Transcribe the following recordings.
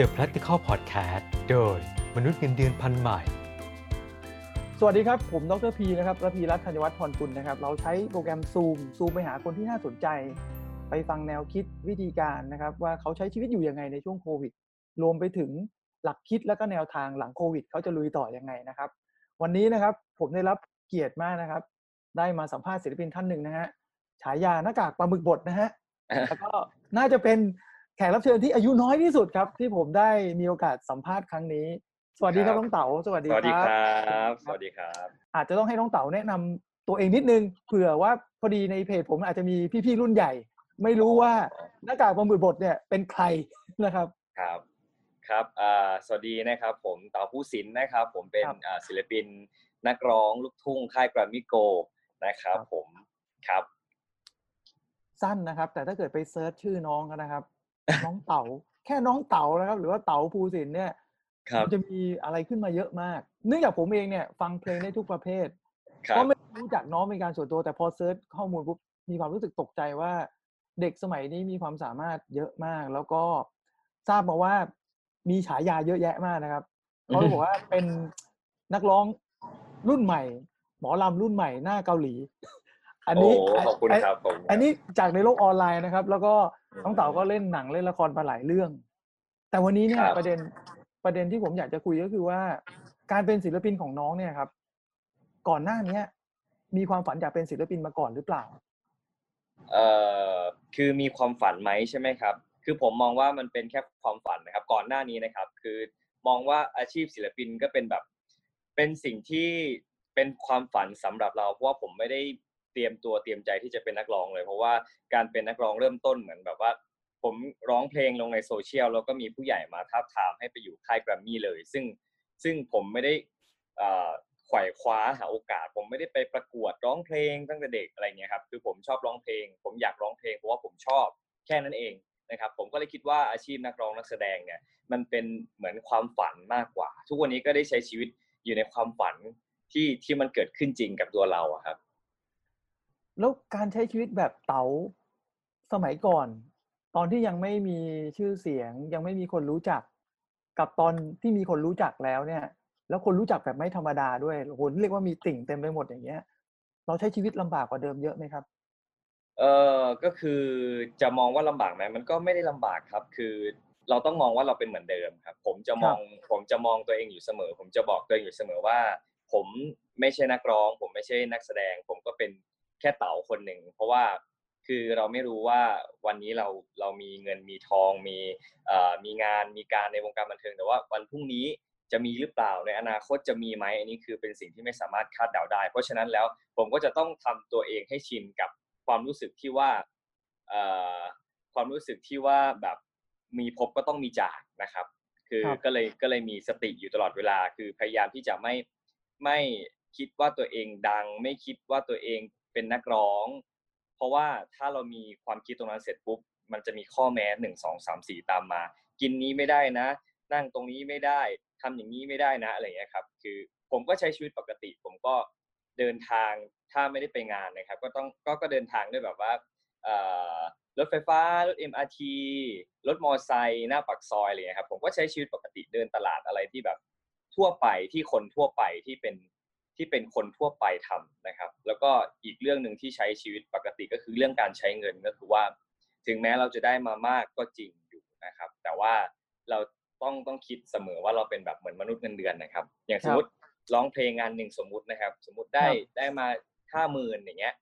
The Practical Podcast โดยมนุษย์เงินเดือนพันใหม่ สวัสดีครับ ผมดรพีนะครับระพีรัตน์ธัญวัฒน์พรกุลนะครับ เราใช้โปรแกรม Zoom Zoom ไปหาคนที่น่าสนใจ ไปฟังแนวคิดวิธีการนะครับ ว่าเขาใช้ชีวิตอยู่ยังไงในช่วงโควิด รวมไปถึงหลักคิดและก็แนวทางหลังโควิด เขาจะลุยต่อยังไงนะครับ วันนี้นะครับผมได้รับเกียรติมากนะครับ ได้มาสัมภาษณ์ศิลปินท่านหนึ่งนะฮะฉายาหน้ากากปลาหมึกบดนะฮะแล้วก็น่าจะเป็น ขกรับเชิญที่อายุน้อยที่สุดครับ ที่ผมได้มีโอกาสสัมภาษณ์ครั้งนี้ สวัสดีครับครับน้องเต๋าสวัสดีสวัสดีคครัรับบสวัสดีครับ อาจจะต้องให้น้องเต๋าแนะนำตัวเองนิดนึงเผื่อว่าพอดีในเพจผมอาจจะมีพี่ๆรุ่นใหญ่ ไม่รู้ว่าหน้ากากปลาหมึกบดเนี่ยเป็นใครนะครับครับครับอ่าสวัสดีนะครับ ผมเต๋าผู้ศิลป์นะครับ ผมเป็นครับอ่าศิลปินนักร้องลูกทุ่งค่ายแกรมมี่โกนะครับครับ ผมครับสั้นนะครับ แต่ถ้าเกิดไป search ชื่อน้องนะครับ น้องเต๋าแค่น้องเต๋านะครับ หรือว่าเต๋าภูสินทร์เนี่ยครับมันจะมีอะไรขึ้นมาเยอะมาก เนื่องจากผมเองเนี่ย ฟังเพลงได้ทุกประเภทครับก็ไม่รู้จักน้องเป็นการส่วนตัวแต่พอ search ข้อมูลปุ๊บมีความรู้สึกตกใจว่า เด็กสมัยนี้มีความสามารถเยอะมาก แล้วก็ทราบมาว่ามีฉายาเยอะแยะมากนะครับเขาบอกว่าเป็นนักร้องรุ่นใหม่ หมอลำรุ่นใหม่หน้าเกาหลี อันโอ้นี้ขอบคุณอันครับผมอันนี้จากในโลกออนไลน์นะครับ แล้วก็น้องเต๋าก็เล่นหนังเล่นละครมาหลายเรื่อง แต่วันนี้เนี่ยประเด็นประเด็นที่ผมอยากจะคุยก็คือว่า การเป็นศิลปินของน้องเนี่ยครับ ก่อนหน้าเนี้ย มีความฝันอยากเป็นศิลปินมาก่อนหรือเปล่า เอ่อคือมีความฝันไหมใช่ไหมครับ คือผมมองว่ามันเป็นแค่ความฝันนะครับ ก่อนหน้านี้นะครับ คือมองว่าอาชีพศิลปินก็เป็นแบบ เป็นสิ่งที่เป็นความฝันสำหรับเราเพราะว่าผมไม่ได้ เตรียมตัวเตรียมใจที่จะเป็นนักร้องเลย เพราะว่าการเป็นนักร้องเริ่มต้นเหมือนแบบว่า ผมร้องเพลงลงในโซเชียลแล้วก็มีผู้ใหญ่มาท้าบทามให้ไปอยู่ค่ายแกรมมี่เลย ซึ่งซึ่งผมไม่ได้ไขว่คว้าหาโอกาส ผมไม่ได้ไปประกวดร้องเพลงตั้งแต่เด็กอะไรเงี้ยครับคือผมชอบร้องเพลง ผมอยากร้องเพลงเพราะว่าผมชอบแค่นั้นเองนะครับผมก็เลยคิดว่าอาชีพนักร้องนักแสดงเนี่ยมันเป็นเหมือนความฝันมากกว่า ทุกวันนี้ก็ได้ใช้ชีวิตอยู่ในความฝันที่ที่มันเกิดขึ้นจริงกับตัวเราอะครับ แล้วการใช้ชีวิตแบบเต๋าสมัยก่อน ตอนที่ยังไม่มีชื่อเสียง ยังไม่มีคนรู้จัก กับตอนที่มีคนรู้จักแล้วเนี่ย แล้วคนรู้จักแบบไม่ธรรมดาด้วยโอ้โหเรียกว่ามีติ่งเต็มไปหมดอย่างเงี้ย เราใช้ชีวิตลำบากกว่าเดิมเยอะไหมครับเออก็คือจะมองว่าลำบากไหมมันก็ไม่ได้ลำบากครับ คือเราต้องมองว่าเราเป็นเหมือนเดิมครับ ผมจะมองผมจะมองตัวเองอยู่เสมอ ผมจะบอกตัวเองอยู่เสมอว่า ผมไม่ใช่นักร้อง ผมไม่ใช่นักแสดง ผมก็เป็น แค่เต๋าคนหนึ่งเพราะว่าคือเราไม่รู้ว่าวันนี้เราเรามีเงินมีทองมีเอ่อมีงานมีการในวงการบันเทิง แต่ว่าวันพรุ่งนี้จะมีหรือเปล่าในอนาคตจะมีไหมอันนี้คือเป็นสิ่งที่ไม่สามารถคาดเดาได้ เพราะฉะนั้นแล้วผมก็จะต้องทำตัวเองให้ชินกับความรู้สึกที่ว่าเอ่อความรู้สึกที่ว่าแบบมีพบก็ต้องมีจากนะครับ คือครับก็เลยก็เลยมีสติอยู่ตลอดเวลา คือพยายามที่จะไม่ไม่คิดว่าตัวเองดัง ไม่คิดว่าตัวเอง เป็นนักร้อง เพราะว่าถ้าเรามีความคิดตรงนั้นเสร็จปุ๊บมันจะมีข้อแม้หนึ่งสองสามสี่ตามมา กินนี้ไม่ได้นะ นั่งตรงนี้ไม่ได้ทำอย่างนี้ไม่ได้นะอะไรอย่างเงี้ยครับ คือผมก็ใช้ชีวิตปกติ ผมก็เดินทางถ้าไม่ได้ไปงานนะครับ ก็ต้องก็ก็เดินทางด้วยแบบว่ารถไฟฟ้ารถ MRT รถมอไซค์หน้าปากซอยอะไรเงี้ยครับผมก็ใช้ชีวิตปกติเดินตลาดอะไรที่แบบทั่วไปที่คนทั่วไปที่เป็น ที่เป็นคนทั่วไปทำนะครับ แล้วก็อีกเรื่องหนึ่งที่ใช้ชีวิตปกติก็คือเรื่องการใช้เงินก็คือว่า ถึงแม้เราจะได้มามากก็จริงอยู่นะครับ แต่ว่าเราต้องต้องคิดเสมอว่าเราเป็นแบบเหมือนมนุษย์เงินเดือนนะครับ อย่างสมมติร้องเพลงงานหนึ่งสมมุตินะครับ สมมุติได้ครับได้มาห้าหมื่นอย่างเงี้ย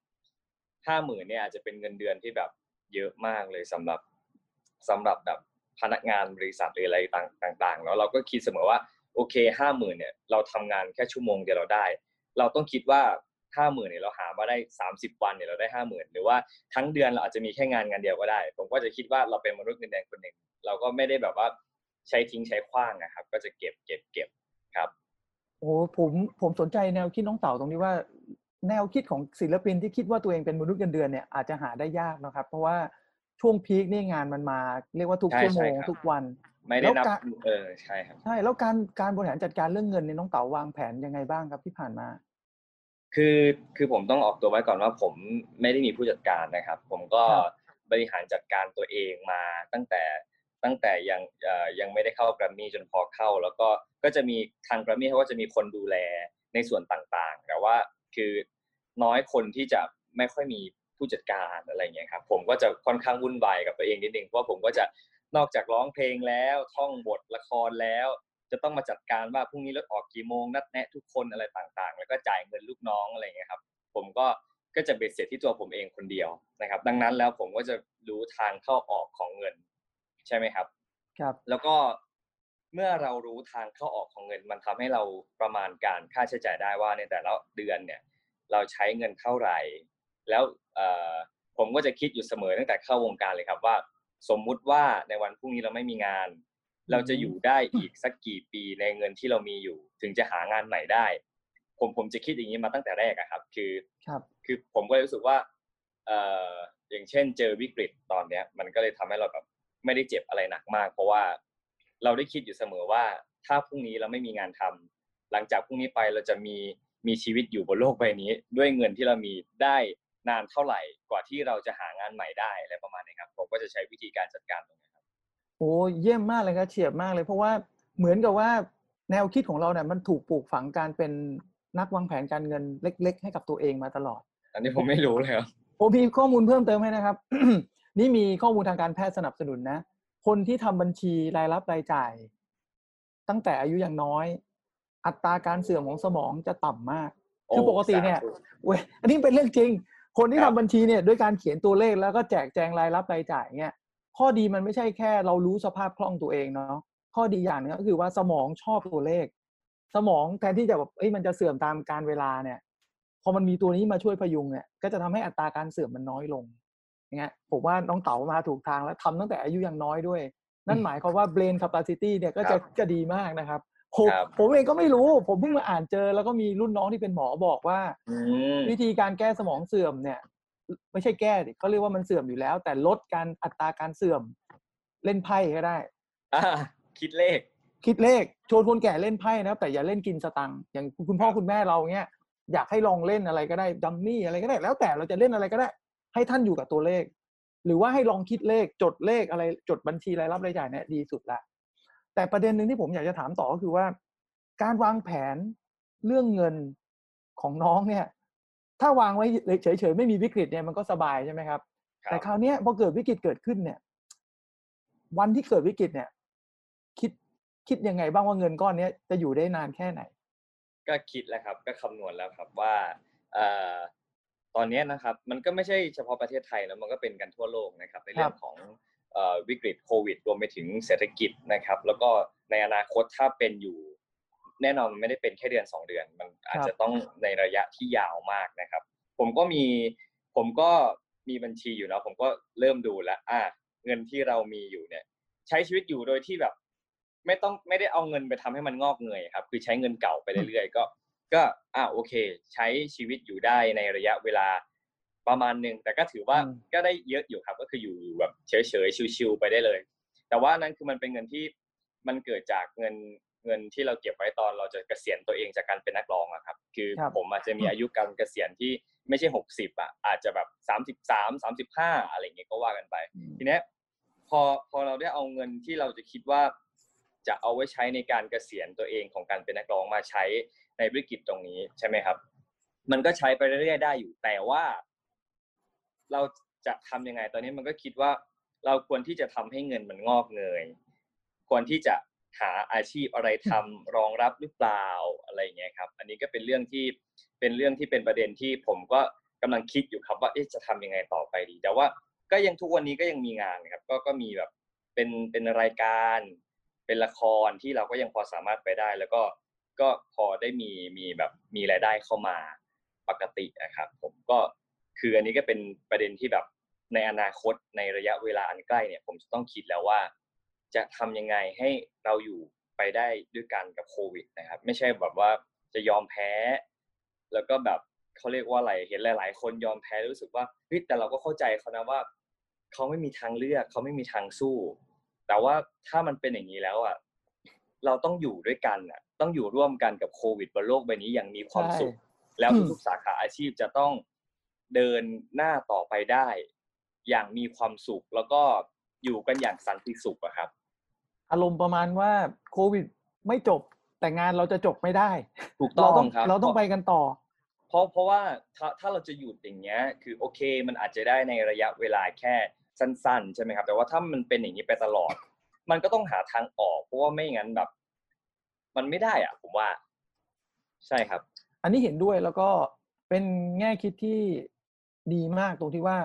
ห้าหมื่นเนี่ยอาจจะเป็นเงินเดือนที่แบบเยอะมากเลยสำหรับสำหรับแบบพนักงานบริษัทหรืออะไรต่างต่างๆแล้วเราก็คิดเสมอว่า โอเคห้าหมื่นเนี่ยเราทำงานแค่ชั่วโมงเดียวเราได้ เราต้องคิดว่าห้าหมื่นเนี่ยเราหามาได้สามสิบวันเนี่ยเราได้ห้าหมื่นหรือว่าทั้งเดือนเราอาจจะมีแค่งานงานเดียวก็ได้ ผมก็จะคิดว่าเราเป็นมนุษย์เงินเดือนคนหนึ่งเราก็ไม่ได้แบบว่าใช้ทิ้งใช้ขว้างนะครับ ก็จะเก็บเก็บเก็บครับโอ้ผมผมสนใจแนวคิดน้องเต๋าตรงนี้ว่า แนวคิดของศิลปินที่คิดว่าตัวเองเป็นมนุษย์เงินเดือนเนี่ยอาจจะหาได้ยากนะครับ เพราะว่าช่วงพีคนี่งานมันมา เรียกว่าทุกใช่ชั่วโมใช่งครับทุกวัน ไม่ได้นับแล้วการเออใช่ครับใช่แล้วการการบริหารจัดการเรื่องเงินเนี่ยน้องเต๋าวางแผนยังไงบ้างครับที่ผ่านมา คือคือผมต้องออกตัวไว้ก่อนว่าผมไม่ได้มีผู้จัดการนะครับ ผมก็ครับบริหารจัดการตัวเองมาตั้งแต่ตั้งแต่ยังเอ่อยังไม่ได้เข้าแกรมมี่จนพอเข้า แล้วก็ก็จะมีทางแกรมมี่เขาก็จะมีคนดูแลในส่วนต่างๆ แต่ว่าคือน้อยคนที่จะไม่ค่อยมีผู้จัดการอะไรเงี้ยครับผมก็จะค่อนข้างวุ่นวายกับตัวเองนิดนึงเพราะว่าผมก็จะ นอกจากร้องเพลงแล้วท่องบทละครแล้ว จะต้องมาจัดการว่าพรุ่งนี้รถออกกี่โมงนัดแนะทุกคนอะไรต่างๆ แล้วก็จ่ายเงินลูกน้องอะไรเงี้ยครับ ผมก็ก็จะเบ็ดเสร็จที่ตัวผมเองคนเดียวนะครับ ดังนั้นแล้วผมก็จะรู้ทางเข้าออกของเงิน ใช่ไหมครับ ครับ แล้วก็เมื่อเรารู้ทางเข้าออกของเงิน มันทำให้เราประมาณการค่าใช้จ่ายได้ว่าในแต่ละเดือนเนี่ย เราใช้เงินเท่าไหร่ แล้วเอ่อผมก็จะคิดอยู่เสมอตั้งแต่เข้าวงการเลยครับว่า สมมุติว่าในวันพรุ่งนี้เราไม่มีงาน เราจะอยู่ได้อีกสักกี่ปีในเงินที่เรามีอยู่ ถึงจะหางานใหม่ได้ ผมผมจะคิดอย่างนี้มาตั้งแต่แรกอะครับ คือครับ คือผมก็เลยรู้สึกว่าเอ่ออย่างเช่น เจอวิกฤตตอนเนี้ย มันก็เลยทำให้เราแบบไม่ได้เจ็บอะไรหนักมาก เพราะว่าเราได้คิดอยู่เสมอว่า ถ้าพรุ่งนี้เราไม่มีงานทำหลังจากพรุ่งนี้ไปเราจะมีมีชีวิตอยู่บนโลกใบนี้ ด้วยเงินที่เรามีได้ นานเท่าไหร่กว่าที่เราจะหางานใหม่ได้อะไรประมาณนี้ครับ ผมก็จะใช้วิธีการจัดการตรงนี้ครับโอ้เยี่ยมมากเลยครับเฉียบมากเลย เพราะว่าเหมือนกับว่าแนวคิดของเราเนี่ยมันถูกปลูกฝังการเป็นนักวางแผนการเงินเล็ก ๆ ให้กับตัวเองมาตลอด อันนี้ผมไม่รู้เลยครับผมมีข้อมูลเพิ่มเติมให้นะครับ นี่มีข้อมูลทางการแพทย์สนับสนุนนะ คนที่ทำบัญชีรายรับรายจ่าย ตั้งแต่อายุยังน้อย อัตราการเสื่อมของสมองจะต่ำมาก คือปกติเนี่ยโอ้สาธุเว้ยอันนี้เป็นเรื่องจริง คนที่ครัทำบบัญชีเนี่ยด้วยการเขียนตัวเลขแล้วก็แจกแจงรายรับรายจ่ายเนี่ยข้อดีมันไม่ใช่แค่เรารู้สภาพคล่องตัวเองเนาะข้อดีอย่างหนึงก็คือว่าสมองชอบตัวเลข สมองแทนที่จะแบบเอ้ยมันจะเสื่อมตามการเวลาเนี่ย พอมันมีตัวนี้มาช่วยพยุงเนี่ยก็จะทำให้อัตราการเสื่อมมันน้อยลงอย่างเงี้ยผมว่าน้องเต๋ามาถูกทางแล้วทำตั้งแต่อายุยังน้อยด้วย นั่นหมายความว่า brain capacity เนี่ยก็จะครับจะดีมากนะครับ ผมครับผมเองก็ไม่รู้ ผมเพิ่งมาอ่านเจอ แล้วก็มีรุ่นน้องที่เป็นหมอบอกว่าอืมวิธีการแก้สมองเสื่อมเนี่ย ไม่ใช่แก้ดิเขาเรียกว่ามันเสื่อมอยู่แล้ว แต่ลดการอัตราการเสื่อม เล่นไพ่ก็ได้อ่าคิดเลข คิดเลขชวนคนแก่เล่นไพ่นะครับแต่อย่าเล่นกินสตังค์อย่างคุณพ่อครับคุณแม่เราเนี้ยอยากให้ลองเล่นอะไรก็ได้ดัมมี่อะไรก็ได้ แล้วแต่เราจะเล่นอะไรก็ได้ ให้ท่านอยู่กับตัวเลข หรือว่าให้ลองคิดเลขจดเลขอะไรจดบัญชีรายรับรายจ่ายเนี่ยดีสุดละ แต่ประเด็นหนึ่งที่ผมอยากจะถามต่อก็คือว่า การวางแผนเรื่องเงินของน้องเนี่ย ถ้าวางไว้เฉยๆไม่มีวิกฤตเนี่ยมันก็สบายใช่ไหมครับครับแต่คราวเนี้ยพอเกิดวิกฤตเกิดขึ้นเนี่ย วันที่เกิดวิกฤตเนี่ย คิดคิดยังไงบ้างว่าเงินก้อนเนี้ยจะอยู่ได้นานแค่ไหน ก็คิดแล้วครับ ก็คำนวณแล้วครับว่าเอ่อตอนเนี้ยนะครับ มันก็ไม่ใช่เฉพาะประเทศไทยนะมันก็เป็นกันทั่วโลกนะครับในเรื่องของเอ่อ วิกฤตโควิดรวมไปถึงเศรษฐกิจนะครับ แล้วก็ในอนาคตถ้าเป็นอยู่แน่นอนมันไม่ได้เป็นแค่เดือนสองเดือน มันอาจจะต้องในระยะที่ยาวมากนะครับ ผมก็มีผมก็มีบัญชีอยู่นะผมก็เริ่มดูแล้วอะเงินที่เรามีอยู่เนี่ย ใช้ชีวิตอยู่โดยที่แบบ ไม่ต้องไม่ได้เอาเงินไปทำให้มันงอกเงยครับ คือใช้เงินเก่าไปเรื่อยๆก็ ก็อ่าโอเค ใช้ชีวิตอยู่ได้ในระยะเวลา ประมาณหนึ่งแต่ก็ถือว่าอืมก็ได้เยอะอยู่ครับ ก็คืออยู่อยู่แบบเฉยๆชิวๆไปได้เลย แต่ว่านั่นคือมันเป็นเงินที่มันเกิดจากเงินเงินที่เราเก็บไว้ตอนเราจะเกษียณตัวเองจากการเป็นนักร้องอะครับ คือครับผมอาจจะมีอายุการเกษียณที่ไม่ใช่หกสิบอะอาจจะแบบสามสิบสามสามสิบห้าอะไรอย่างเงี้ยก็ว่ากันไป ทีเนี้ยพอพอเราได้เอาเงินที่เราจะคิดว่า จะเอาไว้ใช้ในการเกษียณตัวเองของการเป็นนักร้องมาใช้ในวิกฤตตรงนี้ใช่ไหมครับ มันก็ใช้ไปเรื่อยๆได้อยู่แต่ว่า เราจะทำยังไง ตอนนี้มันก็คิดว่าเราควรที่จะทำให้เงินมันงอกเงยควรที่จะหาอาชีพอะไรทำรองรับหรือเปล่าอะไรเงี้ยครับ อันนี้ก็เป็นเรื่องที่เป็นเรื่องที่เป็นประเด็นที่ผมก็กำลังคิดอยู่ครับว่าจะทำยังไงต่อไปดี แต่ว่าก็ยังทุกวันนี้ก็ยังมีงานครับ ก็ก็มีแบบเป็นเป็นรายการเป็นละครที่เราก็ยังพอสามารถไปได้ แล้วก็ก็พอได้มีมีแบบมีรายได้เข้ามาปกตินะครับ ผมก็ คืออันนี้ก็เป็นประเด็นที่แบบในอนาคตในระยะเวลาอันใกล้เนี่ย ผมจะต้องคิดแล้วว่า จะทำยังไงให้เราอยู่ไปได้ด้วยกันกับโควิดนะครับ ไม่ใช่แบบว่าจะยอมแพ้ แล้วก็แบบเขาเรียกว่าอะไรเห็นหลาย ๆ คนยอมแพ้รู้สึกว่าเฮ้ยแต่เราก็เข้าใจเขานะว่าเขาไม่มีทางเลือกเขาไม่มีทางสู้ แต่ว่าถ้ามันเป็นอย่างนี้แล้วอะเราต้องอยู่ด้วยกันอะ ต้องอยู่ร่วมกันกับโควิดบนโลกใบนี้อย่างมีความสุข แล้วทุกสาขาอาชีพจะต้อง เดินหน้าต่อไปได้ อย่างมีความสุขแล้วก็อยู่กันอย่างสันติสุขอะครับ อารมณ์ประมาณว่าโควิดไม่จบแต่งานเราจะจบไม่ได้ ถูกต้เราองต้องครับ เราต้องไปกันต่อ เพราะเพราะว่าถ้าถ้าเราจะหยุดอย่างเงี้ย คือโอเค มันอาจจะได้ในระยะเวลาแค่สั้น ๆ ใช่ไหมครับ แต่ว่าถ้ามันเป็นอย่างนี้ไปตลอด มันก็ต้องหาทางออก เพราะว่าไม่งั้นแบบ มันไม่ได้อะ ผมว่า ใช่ครับ อันนี้เห็นด้วยแล้วก็เป็นแง่คิดที่ ดีมากตรงที่ว่า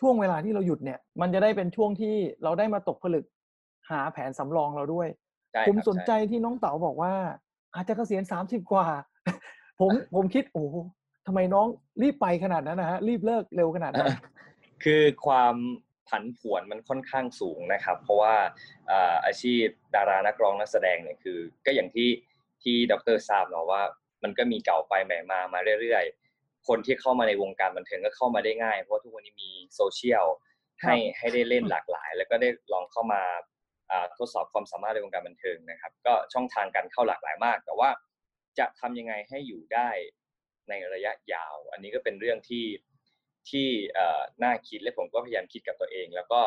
ช่วงเวลาที่เราหยุดเนี่ย มันจะได้เป็นช่วงที่เราได้มาตกผลึกหาแผนสำรองเราด้วยใช่ครับผมสนใจช่ที่น้องเต๋าบอกว่า อาจจะเกษียณสามสิบกว่า ผมผมคิดโอ้โหทำไมน้องรีบไปขนาดนั้นนะฮะรีบเลิกเร็วขนาดนั้นคือความผันผวนมันค่อนข้างสูงนะครับ เพราะว่าอ่าอาชีพดารานักร้องนักแสดงเนี่ยคือ ก็อย่างที่ที่ดรทราบเนาะว่า มันก็มีเก่าไปใหม่มามาเรื่อยๆ คนที่เข้ามาในวงการบันเทิงก็เข้ามาได้ง่าย เพราะว่าทุกวันนี้มีโซเชียลครับให้ให้ได้เล่นหลากหลาย แล้วก็ได้ลองเข้ามาอ่าทดสอบความสามารถในวงการบันเทิงนะครับ ก็ช่องทางการเข้าหลากหลายมาก แต่ว่าจะทำยังไงให้อยู่ได้ในระยะยาว อันนี้ก็เป็นเรื่องที่ที่เอ่อน่าคิดและผมก็พยายามคิดกับตัวเอง แล้วก็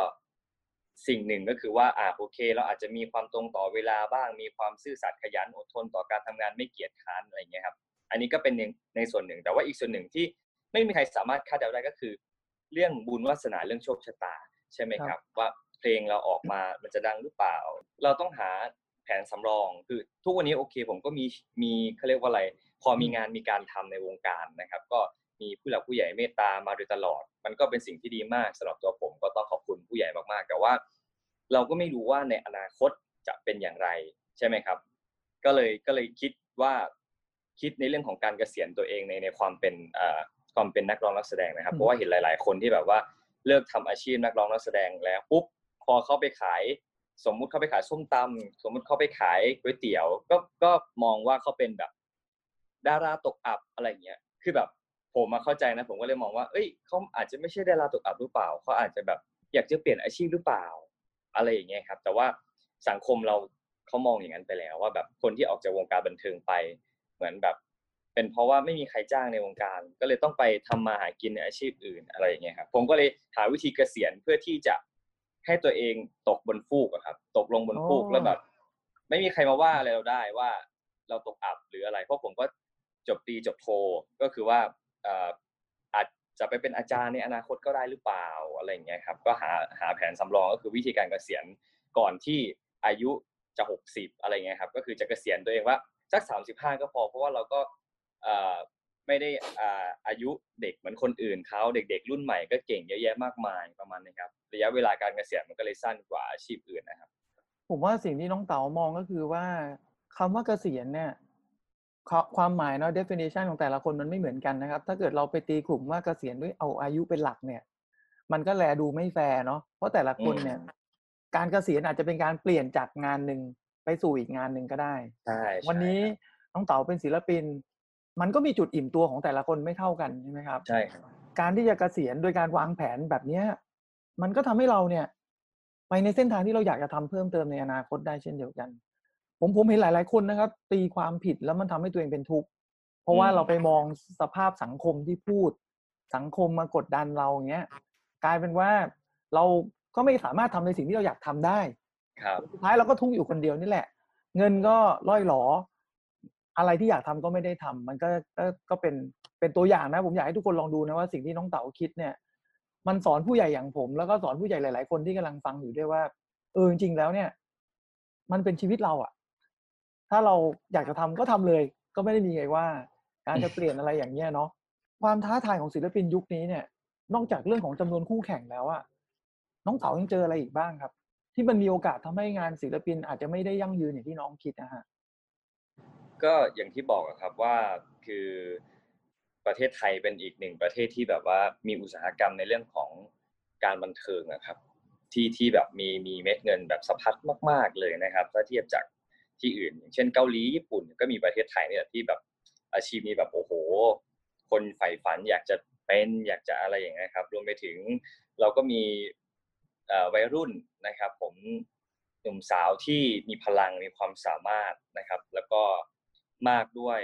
สิ่งหนึ่งก็คือว่าอ่าโอเค เราอาจจะมีความตรงต่อเวลาบ้าง มีความซื่อสัตย์ขยันอดทนต่อการทำงานไม่เกียจคร้านอะไรอย่างเงี้ยครับ อันนี้ก็เป็นในในส่วนหนึ่ง แต่ว่าอีกส่วนหนึ่งที่ไม่มีใครสามารถคาดเดาได้ก็คือ เรื่องบุญวาสนาเรื่องโชคชะตา ใช่ไหมคครัรับบว่าเพลงเราออกมามันจะดังหรือเปล่า เราต้องหาแผนสำรองคือทุกวันนี้โอเค ผมก็มีมีเขาเรียกว่าอะไร พอมีงานมีการทำในวงการนะครับ ก็มีผู้หลักผู้ใหญ่เมตตามาโดยตลอด มันก็เป็นสิ่งที่ดีมากสำหรับตัวผมก็ต้องขอบคุณผู้ใหญ่มากๆ แต่ว่า เราก็ไม่รู้ว่าในอนาคตจะเป็นอย่างไรใช่ไหมครับ ก็เลยก็เลยคิดว่า คิดในเรื่องของการเกษียณตัวเองในในความเป็นเอ่อความเป็นนักร้องนักแสดงนะครับอืมเพราะว่าเห็นหลาย ๆ คนที่แบบว่าเลิกทำอาชีพนักร้องนักแสดงแล้วปุ๊บพอเขาไปขายสมมุติเขาไปขายส้มตำสมมุติเขาไปขายก๋วยเตี๋ยว ก็ก็มองว่าเขาเป็นแบบดาราตกอับอะไรอย่างเงี้ยคือแบบผมมาเข้าใจนะ ผมก็เลยมองว่า เอ้ยเขาอาจจะไม่ใช่ดาราตกอับหรือเปล่าเขาอาจจะแบบอยากจะเปลี่ยนอาชีพหรือเปล่า อะไรอย่างเงี้ยครับ แต่ว่าสังคมเราเขามองอย่างนั้นไปแล้วว่าแบบคนที่ออกจากวงการบันเทิงไป เหมือนแบบ เป็นเพราะว่าไม่มีใครจ้างในวงการ ก็เลยต้องไปทำมาหากินในอาชีพอื่นอะไรอย่างเงี้ยครับผมก็เลยหาวิธีเกษียณเพื่อที่จะให้ตัวเองตกบนฟูกอะครับ ตกลงบนฟูกอ๋อแล้วแบบ ไม่มีใครมาว่าอะไรเราได้ว่าเราตกอับหรืออะไร เพราะผมก็จบตรีจบโทก็คือว่าเอ่ออาจจะไปเป็นอาจารย์ในอนาคตก็ได้หรือเปล่าอะไรอย่างเงี้ยครับ ก็หาหาแผนสำรองก็คือวิธีการเกษียณก่อนที่อายุจะหกสิบอะไรเงี้ยครับ ก็คือจะเกษียณตัวเองว่า สักสามสิบห้าก็พอ เพราะว่าเราก็เอ่อไม่ได้อ่าอายุเด็กเหมือนคนอื่นเขาเด็กๆ รุ่นใหม่ก็เก่งเยอะแยะมากมายประมาณนี้ครับระยะเวลาการเกษียณมันก็เลยสั้นกว่าอาชีพอื่นนะครับ ผมว่าสิ่งที่น้องเต๋ามองก็คือว่าคำว่าเกษียณเนี่ยควความหมายเนาะ definition ของแต่ละคนมันไม่เหมือนกันนะครับ ถ้าเกิดเราไปตีกลุ่มว่าเกษียณด้วยเอาอายุเป็นหลักเนี่ย มันก็แลดูไม่แฟร์เนาะเพราะแต่ละคนเนี่ย การเกษียณอาจจะเป็นการเปลี่ยนจากงานหนึ่ง ไปสู่อีกงานหนึ่งก็ได้ใช่ใช่วันนี้น้องเต๋าเป็นศิลปิน มันก็มีจุดอิ่มตัวของแต่ละคนไม่เท่ากันใช่ไหมครับ ใช่ครับ การที่จะเกษียณโดยการวางแผนแบบเนี้ย มันก็ทำให้เราเนี่ย ไปในเส้นทางที่เราอยากจะทำเพิ่มเติมในอนาคตได้เช่นเดียวกัน ผมผมเห็นหลาย ๆ คนนะครับ ตีความผิดแล้วมันทำให้ตัวเองเป็นทุกข์เพราะว่าเราไปมองสภาพสังคมที่พูด สังคมมากดดันเราอย่างเงี้ย กลายเป็นว่าเราก็ไม่สามารถทำในสิ่งที่เราอยากทำได้ ครับสุดท้ายเราก็ทุกข์อยู่คนเดียวนี่แหละ เงินก็ล่อยหลอ อะไรที่อยากทำก็ไม่ได้ทำมันก็ก็ก็เป็นเป็นตัวอย่างนะผมอยากให้ทุกคนลองดูนะว่าสิ่งที่น้องเต๋าคิดเนี่ย มันสอนผู้ใหญ่อย่างผม แล้วก็สอนผู้ใหญ่หลาย ๆ คนที่กำลังฟังอยู่ด้วยว่า เออจริงๆแล้วเนี่ย มันเป็นชีวิตเราอะถ้าเราอยากจะทำก็ทำเลย ก็ไม่ได้มีไงว่า การจะเปลี่ยนอะไรอย่างเงี้ยเนาะความท้าทายของศิลปินยุคนี้เนี่ย นอกจากเรื่องของจำนวนคู่แข่งแล้วอะน้องเต๋ายังเจออะไรอีกบ้างครับ ที่มันมีโอกาสทำให้งานศิลปินอาจจะไม่ได้ยั่งยืนอย่างที่น้องคิดนะฮะก็อย่างที่บอกอะครับว่าคือประเทศไทยเป็นอีกหนึ่งประเทศที่แบบว่ามีอุตสาหกรรมในเรื่องของการบันเทิงอะครับที่ที่แบบมีมีเม็ดเงินแบบสะพัดมาก ๆเลยนะครับ ถ้าเทียบจากที่อื่น อย่างเช่นเกาหลีญี่ปุ่นก็มีประเทศไทยเนี่ยที่แบบอาชีพนี้แบบโอ้โห คนใฝ่ฝันอยากจะเป็นอยากจะอะไรอย่างเงี้ยครับ รวมไปถึงเราก็มี วัยรุ่นนะครับ ผมหนุ่มสาวที่มีพลังมีความสามารถนะครับ แล้วก็มากด้วย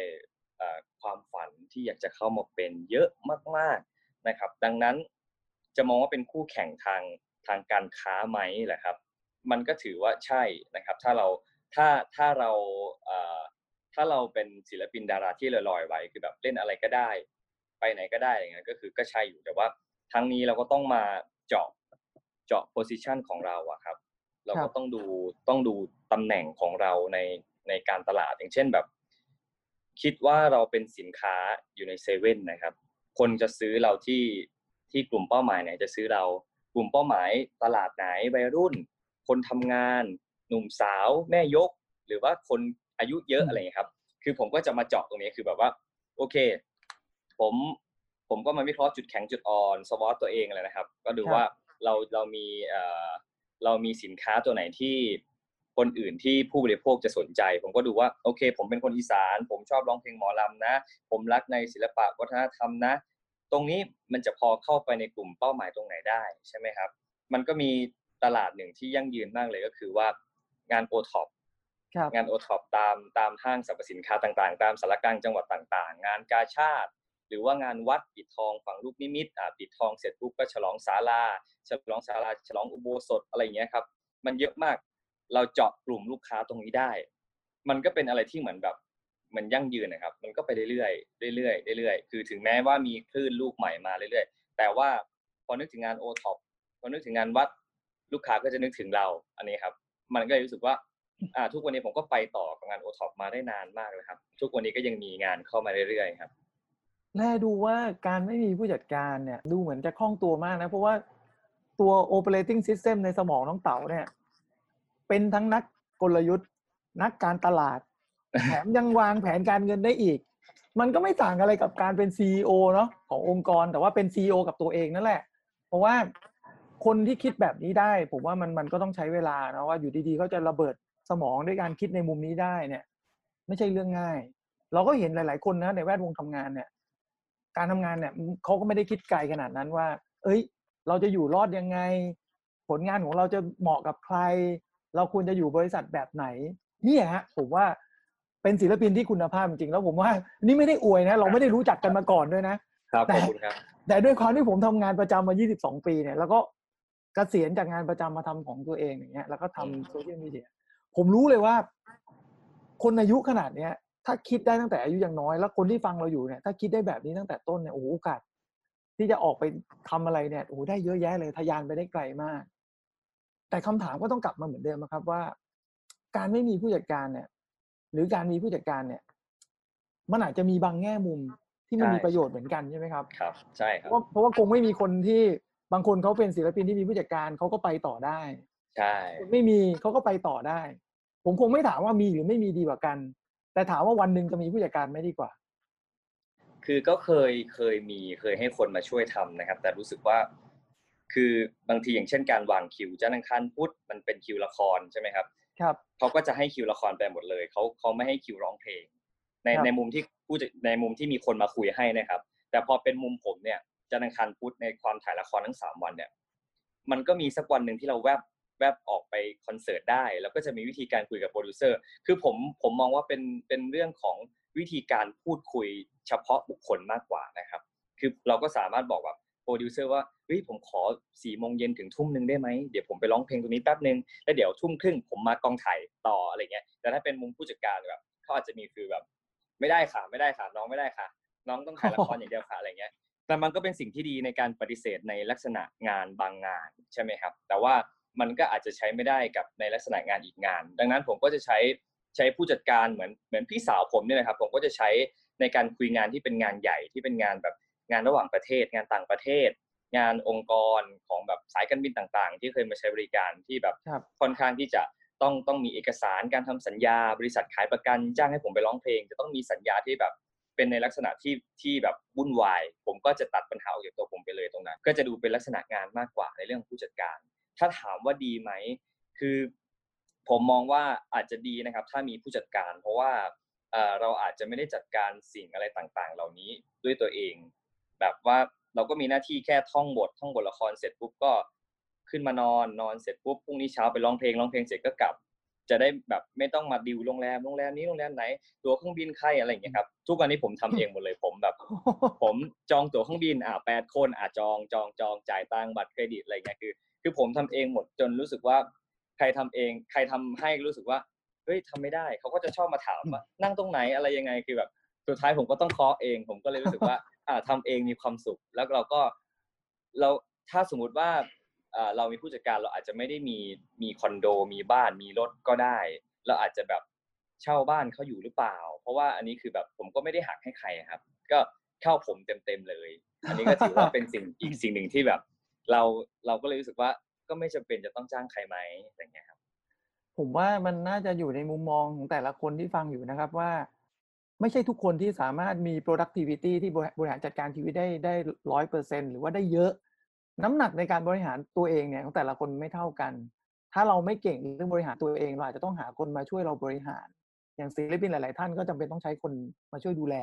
ความฝันที่อยากจะเข้ามาเป็นเยอะมาก ๆนะครับ ดังนั้นจะมองว่าเป็นคู่แข่งทางทางการค้าไหมแหละครับ มันก็ถือว่าใช่นะครับ ถ้าเราถ้าถ้าเราถ้าเราเป็นศิลปินดาราที่ลอยๆไว้คือแบบเล่นอะไรก็ได้ ไปไหนก็ได้อย่างเงี้ยก็คือก็ใช่อยู่แต่ว่าทั้งนี้เราก็ต้องมาเจาะ เจาะโพซิชันของเราอะครับ เราครัก็บต้องดูต้องดูตำแหน่งของเราในในการตลาดอย่างเช่นแบบ คิดว่าเราเป็นสินค้าอยู่ในเซเว่นนะครับ คนจะซื้อเราที่ที่กลุ่มเป้าหมายไหนจะซื้อเรา กลุ่มเป้าหมายตลาดไหนวัยรุ่น คนทำงาน หนุ่มสาวแม่ยก หรือว่าคนอายุเยอะอะไรอย่างเงี้ยครับ คือผมก็จะมาเจาะตรงนี้คือแบบว่า โอเค ผมผมก็มาวิเคราะห์จุดแข็งจุดอ่อนสวอตตัวเองเลยนะครับ ก็ดูครับว่า เราเรามีเอ่อเรามีสินค้าตัวไหนที่คนอื่นที่ผู้บริโภคจะสนใจ ผมก็ดูว่าโอเค ผมเป็นคนอีสาน ผมชอบร้องเพลงหมอลำนะ ผมรักในศิลปะวัฒนธรรมนะ ตรงนี้มันจะพอเข้าไปในกลุ่มเป้าหมายตรงไหนได้ใช่ไหมครับ มันก็มีตลาดหนึ่งที่ยั่งยืนมากเลยก็คือว่างานโอท็อปครับงานโอท็อปตามตามห้างสรรพสินค้าต่างๆ ตามศาลากลางจังหวัดต่างๆ งานกาชาดห รือว่างานวัดปิดทองฝังลูกนิมิตอ่าปิดทองเสร็จปุ๊บก็ฉลองศาลา ฉลองศาลาฉลองอุโบสถอะไรอย่างเงี้ยครับ มันเยอะมากเราเจาะกลุ่มลูกค้าตรงนี้ได้ มันก็เป็นอะไรที่เหมือนแบบมันยั่งยืนนะครับ มันก็ไปเรื่อยๆเรื่อยๆเรื่อยๆคือถึงแม้ว่ามีคลื่นลูกใหม่มาเรื่อยๆ แต่ว่าพอนึกถึงงานโอท็อปพอนึกถึงงานวัดลูกค้าก็จะนึกถึงเราอันนี้ครับ มันก็เลยรู้สึกว่าอ่าทุกวันนี้ผมก็ไปต่อกับงานโอท็อปมาได้นานมากเลยครับ ทุกวันนี้ก็ยังมีงานเข้ามาเรื่อยๆครับ แลดูว่าการไม่มีผู้จัดการเนี่ย ดูเหมือนจะคล่องตัวมากนะ เพราะว่าตัว operating system ในสมองน้องเต๋าเนี่ย เป็นทั้งนักกลยุทธ์ นักการตลาด แถมยังวางแผนการเงินได้อีก มันก็ไม่ต่างอะไรกับการเป็น CEO เนาะขององค์กรแต่ว่าเป็น CEO กับตัวเองนั่นแหละ เพราะว่าคนที่คิดแบบนี้ได้ ผมว่ามันมันก็ต้องใช้เวลานะว่าอยู่ดีๆเขาจะระเบิดสมองด้วยการคิดในมุมนี้ได้เนี่ย ไม่ใช่เรื่องง่าย เราก็เห็นหลาย ๆ คนนะในแวดวงทำงานเนี่ย การทำงานเนี่ยเขาก็ไม่ได้คิดไกลขนาดนั้นว่า เอ้ย เราจะอยู่รอดยังไง ผลงานของเราจะเหมาะกับใคร เราควรจะอยู่บริษัทแบบไหนเนี่ยฮะผมว่าเป็นศิลปินที่คุณภาพจริงๆแล้วผมว่า นี่ไม่ได้อวยนะ เราไม่ได้รู้จักกันมาก่อนด้วยนะครับแต่ขอบคุณครับแต่ด้วยความที่ผมทำงานประจำมา 22 ปีเนี่ย แล้วก็เกษียณจากงานประจำมาทำของตัวเองอย่างเงี้ย แล้วก็ทำอืมโซเชียลมีเดีย ผมรู้เลยว่า คนอายุขนาดเนี้ย ถ้าคิดได้ตั้งแต่อายุยังน้อย แล้วคนที่ฟังเราอยู่เนี่ยถ้าคิดได้แบบนี้ตั้งแต่ต้นเนี่ยโอ้โหโอกาสที่จะออกไปทำอะไรเนี่ยโอ้โหได้เยอะแยะเลยทะยานไปได้ไกลมาก แต่คำถามก็ต้องกลับมาเหมือนเดิมอะครับว่า การไม่มีผู้จัดการเนี่ย หรือการมีผู้จัดการเนี่ย มันอาจจะมีบางแง่มุมที่มันใช่มีประโยชน์เหมือนกันใช่ไหมครับครับ ใช่คเพรับราะว่าเพราะว่าคงไม่มีคนที่บางคนเขาเป็นศิลปินที่มีผู้จัดการเขาก็ไปต่อได้ ใช่คนไม่มีเขาก็ไปต่อได้ ผมคงไม่ถามว่ามีหรือไม่มีดีกว่ากัน แต่ถามว่าวันหนึ่งจะมีผู้จัดการไม่ดีกว่า คือก็เคยเคยมีเคยให้คนมาช่วยทำนะครับ แต่รู้สึกว่าคือบางทีอย่างเช่นการวางคิวจันทร์อังคารพุธมันเป็นคิวละครใช่ไหมครับ ครับเขาก็จะให้คิวละครไปหมดเลยเขาเขาไม่ให้คิวร้องเพลง ในครับในมุมที่ผู้จัดในมุมที่มีคนมาคุยให้นะครับ แต่พอเป็นมุมผมเนี่ยจันทร์อังคารพุธในความถ่ายละครทั้งสามวันเนี่ย มันก็มีสักวันหนึ่งที่เราแวบ แวบออกไปคอนเสิร์ตได้ แล้วก็จะมีวิธีการคุยกับโปรดิวเซอร์ คือผมผมมองว่าเป็นเป็นเรื่องของวิธีการพูดคุยเฉพาะบุคคลมากกว่านะครับ คือเราก็สามารถบอกแบบโปรดิวเซอร์ว่าเฮ้ยผมขอสี่โมงเย็นถึงทุ่มหนึ่งได้ไหมเดี๋ยวผมไปร้องเพลงตรงนี้แป๊บนึงแล้วเดี๋ยวทุ่มครึ่งผมมากองถ่ายต่ออะไรเงี้ยแต่ถ้าเป็นมุมผู้จัดการแบบเขาอาจจะมีคือแบบ ไม่ได้ค่ะไม่ได้ค่ะน้องไม่ได้ค่ะ น้องต้องถ่ายละครอย่างเดียวค่ะอะไรเงี้ยแต่มันก็เป็นสิ่งที่ดีในการปฏิเสธในลักษณะงานบางงานใช่ไหมครับ แต่ว่า มันก็อาจจะใช้ไม่ได้กับในลักษณะงานอีกงาน ดังนั้นผมก็จะใช้ใช้ผู้จัดการเหมือนเหมือนพี่สาวผมเนี่ยนะครับ ผมก็จะใช้ในการคุยงานที่เป็นงานใหญ่ที่เป็นงานแบบงานระหว่างประเทศ งานต่างประเทศ งานองค์กรของแบบสายการบินต่างๆ ที่เคยมาใช้บริการที่แบบครับค่อนข้างที่จะต้องต้องมีเอกสารการทำสัญญา บริษัทขายประกันจ้างให้ผมไปร้องเพลง จะต้องมีสัญญาที่แบบเป็นในลักษณะที่ที่แบบวุ่นวาย ผมก็จะตัดปัญหาออกจากตัวผมไปเลยตรงนั้น ก็จะดูเป็นลักษณะงานมากกว่าในเรื่องของผู้จัดการ ถ้าถามว่าดีไหม คือผมมองว่าอาจจะดีนะครับ ถ้ามีผู้จัดการ เพราะว่าเราอาจจะไม่ได้จัดการสิ่งอะไรต่างๆ เหล่านี้ด้วยตัวเอง แบบว่าเราก็มีหน้าที่แค่ท่องบทท่องบทละครเสร็จปุ๊บก็ขึ้นมานอนนอนเสร็จปุ๊บพรุ่งนี้เช้าไปร้องเพลงร้องเพลงเสร็จก็กลับ จะได้แบบไม่ต้องมาดิวโรงแรมโรงแรมนี้โรงแรมไหน ตั๋วเครื่องบินใครอะไรอย่างเงี้ยครับทุกวันนี้ผมทำเองหมดเลยผมแบบ ผมจองตั๋วเครื่องบินอ่าแปดคนอ่าจองจองจองจ่ายตังค์บัตรเครดิตอะไรเงี้ยคือ คือผมทำเองหมดจนรู้สึกว่า ใครทำเอง ใครทำให้รู้สึกว่าเฮ้ยทำไม่ได้เขาก็จะชอบมาถามว่านั่งตรงไหนอะไรยังไงคือแบบสุดท้ายผมก็ต้องเคาะเอง ผมก็เลยรู้สึกว่า อ่าทำเองมีความสุข แล้วเราก็เราถ้าสมมุติว่าอ่าเรามีผู้จัดการเราอาจจะไม่ได้มีมีคอนโด มีบ้านมีรถก็ได้ เราอาจจะแบบเช่าบ้านเขาอยู่หรือเปล่า เพราะว่าอันนี้คือแบบผมก็ไม่ได้หักให้ใครครับ ก็เข้าผมเต็มๆเลย อันนี้ก็ถือว่าเป็นสิ่งอีกสิ่งหนึ่งที่แบบ เราเราก็เลยรู้สึกว่าก็ไม่จำเป็นจะต้องจ้างใครไหมอะไรเงี้ยครับ ผมว่ามันน่าจะอยู่ในมุมมองของแต่ละคนที่ฟังอยู่นะครับว่า ไม่ใช่ทุกคนที่สามารถมี productivity ที่บริบริหารจัดการชีวิตได้ได้ร้อยเปอร์เซ็นหรือว่าได้เยอะ น้ำหนักในการบริหารตัวเองเนี่ยของแต่ละคนไม่เท่ากัน ถ้าเราไม่เก่งเรื่องบริหารตัวเองเราอาจจะต้องหาคนมาช่วยเราบริหาร อย่างศิลปินหลาย ๆ ท่านก็จำเป็นต้องใช้คนมาช่วยดูแล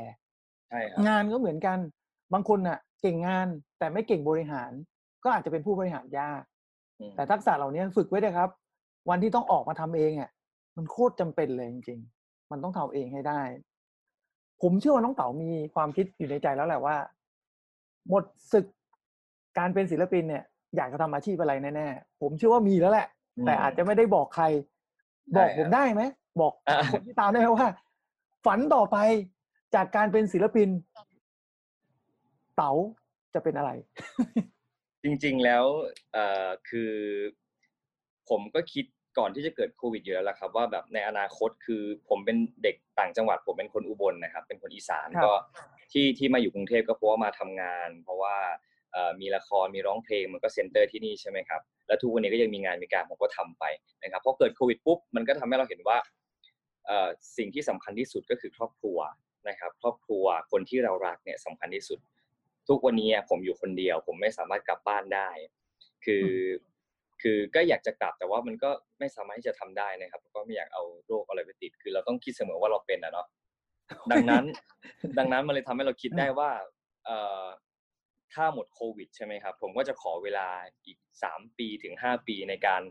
ใช่ครับงานก็เหมือนกัน บางคนน่ะ เก่งงานแต่ไม่เก่งบริหาร ก็อาจจะเป็นผู้บริหารยากอืมแต่ทักษะเหล่านี้ฝึกไว้เลยครับ วันที่ต้องออกมาทำเองอะมันโคตรจำเป็นเลยจริง ๆ มันต้องทำเองให้ได้ ผมเชื่อว่าน้องเต๋ามีความคิดอยู่ในใจแล้วแหละว่า หมดศึกการเป็นศิลปินเนี่ย อยากจะทำอาชีพอะไรแน่ๆผมเชื่อว่ามีแล้วแหละ แต่อาจจะไม่ได้บอกใคร บอกผมได้ไหมบอกอ่าคนที่ตามได้ไหมว่า ฝันต่อไปจากการเป็นศิลปิน เต๋าจะเป็นอะไร จริงๆแล้วเอ่อคือผมก็คิดก่อนที่จะเกิดโควิดอยู่แล้วล่ะครับ ว่าแบบในอนาคตคือผมเป็นเด็กต่างจังหวัด ผมเป็นคนอุบลนะครับ เป็นคนอีสานครับก็ที่ที่มาอยู่กรุงเทพก็เพราะว่ามาทำงาน เพราะว่าเอ่อมีละครมีร้องเพลงมันก็ center ที่นี่ใช่ไหมครับแล้วทุกวันนี้ก็ยังมีงานมีการผมก็ทำไปนะครับพอเกิดโควิดปุ๊บมันก็ทำให้เราเห็นว่าเอ่อสิ่งที่สำคัญที่สุดก็คือครอบครัวนะครับ ครอบครัวคนที่เรารักเนี่ยสำคัญที่สุด ทุกวันนี้ผมอยู่คนเดียว ผมไม่สามารถกลับบ้านได้ คือ คือก็อยากจะกลับแต่ว่ามันก็ไม่สามารถที่จะทำได้นะครับ ก็ไม่อยากเอาโรคอะไรไปติด คือเราต้องคิดเสมอว่าเราเป็นนะเนาะดังนั้น ดังนั้นมันเลยทำให้เราคิดได้ว่าเอ่อถ้าหมดโควิดใช่ไหมครับ ผมก็จะขอเวลาอีกสามปีถึงห้าปีในการ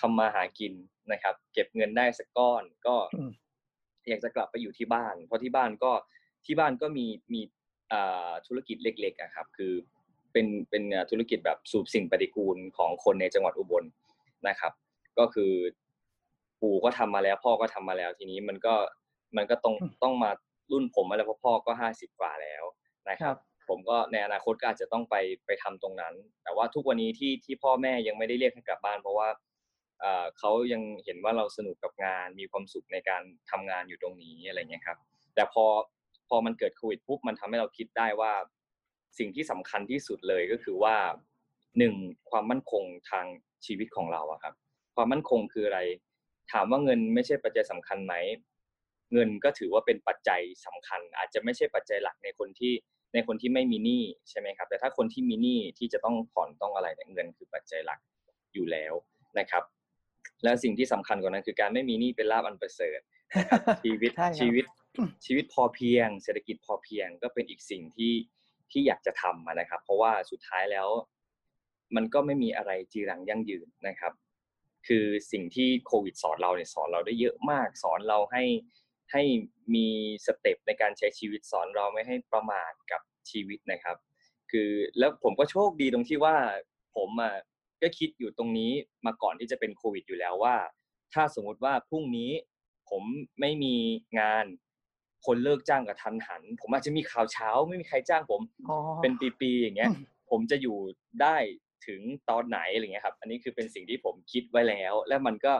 ทำมาหากินนะครับ เก็บเงินได้สักก้อนก็อืมอยากจะกลับไปอยู่ที่บ้าน เพราะที่บ้านก็ที่บ้านก็มีมีอ่า ธุรกิจเล็กๆอะครับคือเป็นเป็นอ่าธุรกิจแบบสูบสิ่งปฏิกูลของคนในจังหวัดอุบลนะครับ ก็คือปู่ก็ทำมาแล้ว พ่อก็ทำมาแล้ว ทีนี้มันก็มันก็ต้องอืมต้องมารุ่นผมมาแล้วเพราะพ่อก็ห้าสิบกว่าแล้วนะคครัรับบผมก็ในอนาคตก็อาจจะต้องไปไปทำตรงนั้น แต่ว่าทุกวันนี้ที่ที่พ่อแม่ยังไม่ได้เรียกให้กลับบ้าน เพราะว่าเอ่อเขายังเห็นว่าเราสนุกกับงานมีความสุขในการทำงานอยู่ตรงนี้อะไรเงี้ยครับ แต่พอ พอมันเกิดโควิดปุ๊บมันทำให้เราคิดได้ว่า สิ่งที่สำคัญที่สุดเลยก็คือว่าหนึ่งความมั่นคงทางชีวิตของเราอะครับ ความมั่นคงคืออะไร ถามว่าเงินไม่ใช่ปัจจัยสำคัญไหมเงินก็ถือว่าเป็นปัจจัยสำคัญ อาจจะไม่ใช่ปัจจัยหลักในคนที่ในคนที่ไม่มีหนี้ใช่ไหมครับ แต่ถ้าคนที่มีหนี้ที่จะต้องผ่อนต้องอะไรเนี่ยเงินคือปัจจัยหลักอยู่แล้วนะครับ แล้วสิ่งที่สำคัญกว่านั้นคือการไม่มีหนี้เป็นลาภอันประเสริฐนะครับชีวิตใช่ครับชีวิต ชีวิตพอเพียง เศรษฐกิจพอเพียงก็เป็นอีกสิ่งที่ที่อยากจะทำนะครับ เพราะว่าสุดท้ายแล้ว มันก็ไม่มีอะไรจีรังยั่งยืนนะครับ คือสิ่งที่โควิดสอนเราเนี่ยสอนเราได้เยอะมาก สอนเราให้ให้มีสเต็ปในการใช้ชีวิตสอนเราไม่ให้ประมาทกับชีวิตนะครับ คือแล้วผมก็โชคดีตรงที่ว่าผมอะก็คิดอยู่ตรงนี้มาก่อนที่จะเป็นโควิดอยู่แล้วว่า ถ้าสมมุติว่าพรุ่งนี้ผมไม่มีงาน คนเลิกจ้างกับทันหัน ผมอาจจะมีข่าวเช้าไม่มีใครจ้างผมอ๋อเป็นปีๆอย่างเงี้ยอืมผมจะอยู่ได้ถึงตอนไหนอะไรเงี้ยครับ อันนี้คือเป็นสิ่งที่ผมคิดไว้แล้ว และมันก็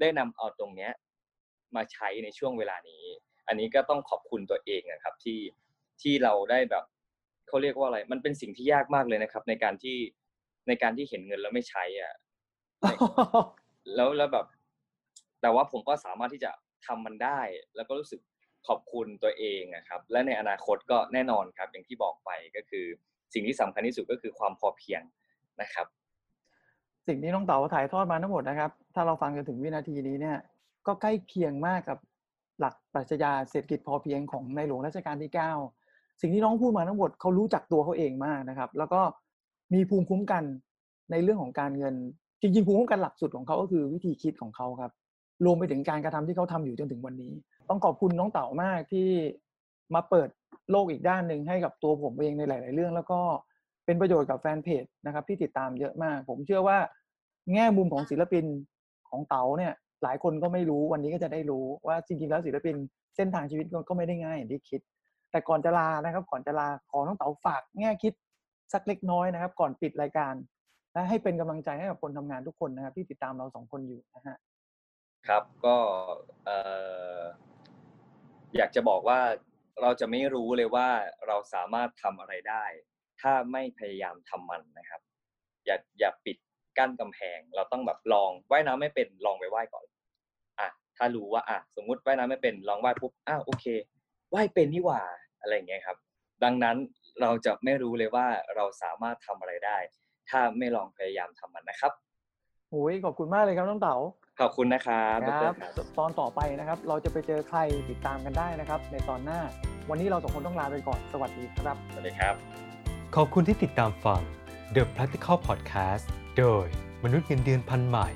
ได้นำเอาตรงเนี้ยมาใช้ในช่วงเวลานี้ อันนี้ก็ต้องขอบคุณตัวเองนะครับที่ที่เราได้แบบเขาเรียกว่าอะไร มันเป็นสิ่งที่ยากมากเลยนะครับ ในการที่ในการที่เห็นเงินแล้วไม่ใช้อะแล้วแล้วแบบ แต่ว่าผมก็สามารถที่จะทำมันได้ แล้วก็รู้สึก ขอบคุณตัวเองอะครับ และในอนาคตก็แน่นอนครับ อย่างที่บอกไปก็คือสิ่งที่สำคัญที่สุดก็คือความพอเพียงนะครับ สิ่งที่น้องเต๋าถ่ายทอดมาทั้งหมดนะครับ ถ้าเราฟังจนถึงวินาทีนี้เนี่ย ก็ใกล้เคียงมากกับหลักปรัชญาเศรษฐกิจพอเพียงของในหลวงรัชกาลที่ 9 สิ่งที่น้องพูดมาทั้งหมดเขารู้จักตัวเขาเองมากนะครับ แล้วก็มีภูมิคุ้มกันในเรื่องของการเงิน จริงๆภูมิคุ้มกันหลักสุดของเขาก็คือวิธีคิดของเขาครับ รวมไปถึงการกระทำที่เขาทำอยู่จนถึงวันนี้ ต้องขอบคุณน้องเต๋ามากที่มาเปิดโลกอีกด้านหนึ่งให้กับตัวผมเองในหลาย ๆ เรื่อง แล้วก็เป็นประโยชน์กับแฟนเพจนะครับที่ติดตามเยอะมาก ผมเชื่อว่าแง่มุมของศิลปินของเต๋าเนี่ย หลายคนก็ไม่รู้วันนี้ก็จะได้รู้ว่าจริง ๆ แล้วศิลปินเส้นทางชีวิตก็ไม่ได้ง่ายอย่างที่คิด แต่ก่อนจะลานะครับ ก่อนจะลาขอน้องเต๋าฝากแง่คิดสักเล็กน้อยนะครับ ก่อนปิดรายการและให้เป็นกำลังใจให้กับคนทำงานทุกคนนะครับ ที่ติดตามเราสองคนอยู่นะฮะครับก็เอ่อ อยากจะบอกว่าเราจะไม่รู้เลยว่าเราสามารถทำอะไรได้ ถ้าไม่พยายามทำมันนะครับ อย่าอย่าปิดกั้นกำแพง เราต้องแบบลองว่ายน้ำไม่เป็นลองไปว่ายก่อนอะถ้ารู้ว่าอะสมมุติว่ายน้ำไม่เป็นลองว่ายปุ๊บอ้าวโอเคว่ายเป็นนี่หว่าอะไรอย่างเงี้ยครับ ดังนั้นเราจะไม่รู้เลยว่าเราสามารถทำอะไรได้ ถ้าไม่ลองพยายามทำมันนะครับโอ้ยขอบคุณมากเลยครับน้องเต๋า ขอบคุณนะครับคดรับรครับตอนต่อไปนะครับ เราจะไปเจอใครติดตามกันได้นะครับ ในตอนหน้า วันนี้เราสองคนต้องลาไปก่อน สวัสดีครับ สวัสดีครับ ขอบคุณที่ติดตามฟัง The Practical Podcast โดยมนุษย์เงินเดือนพันใหม่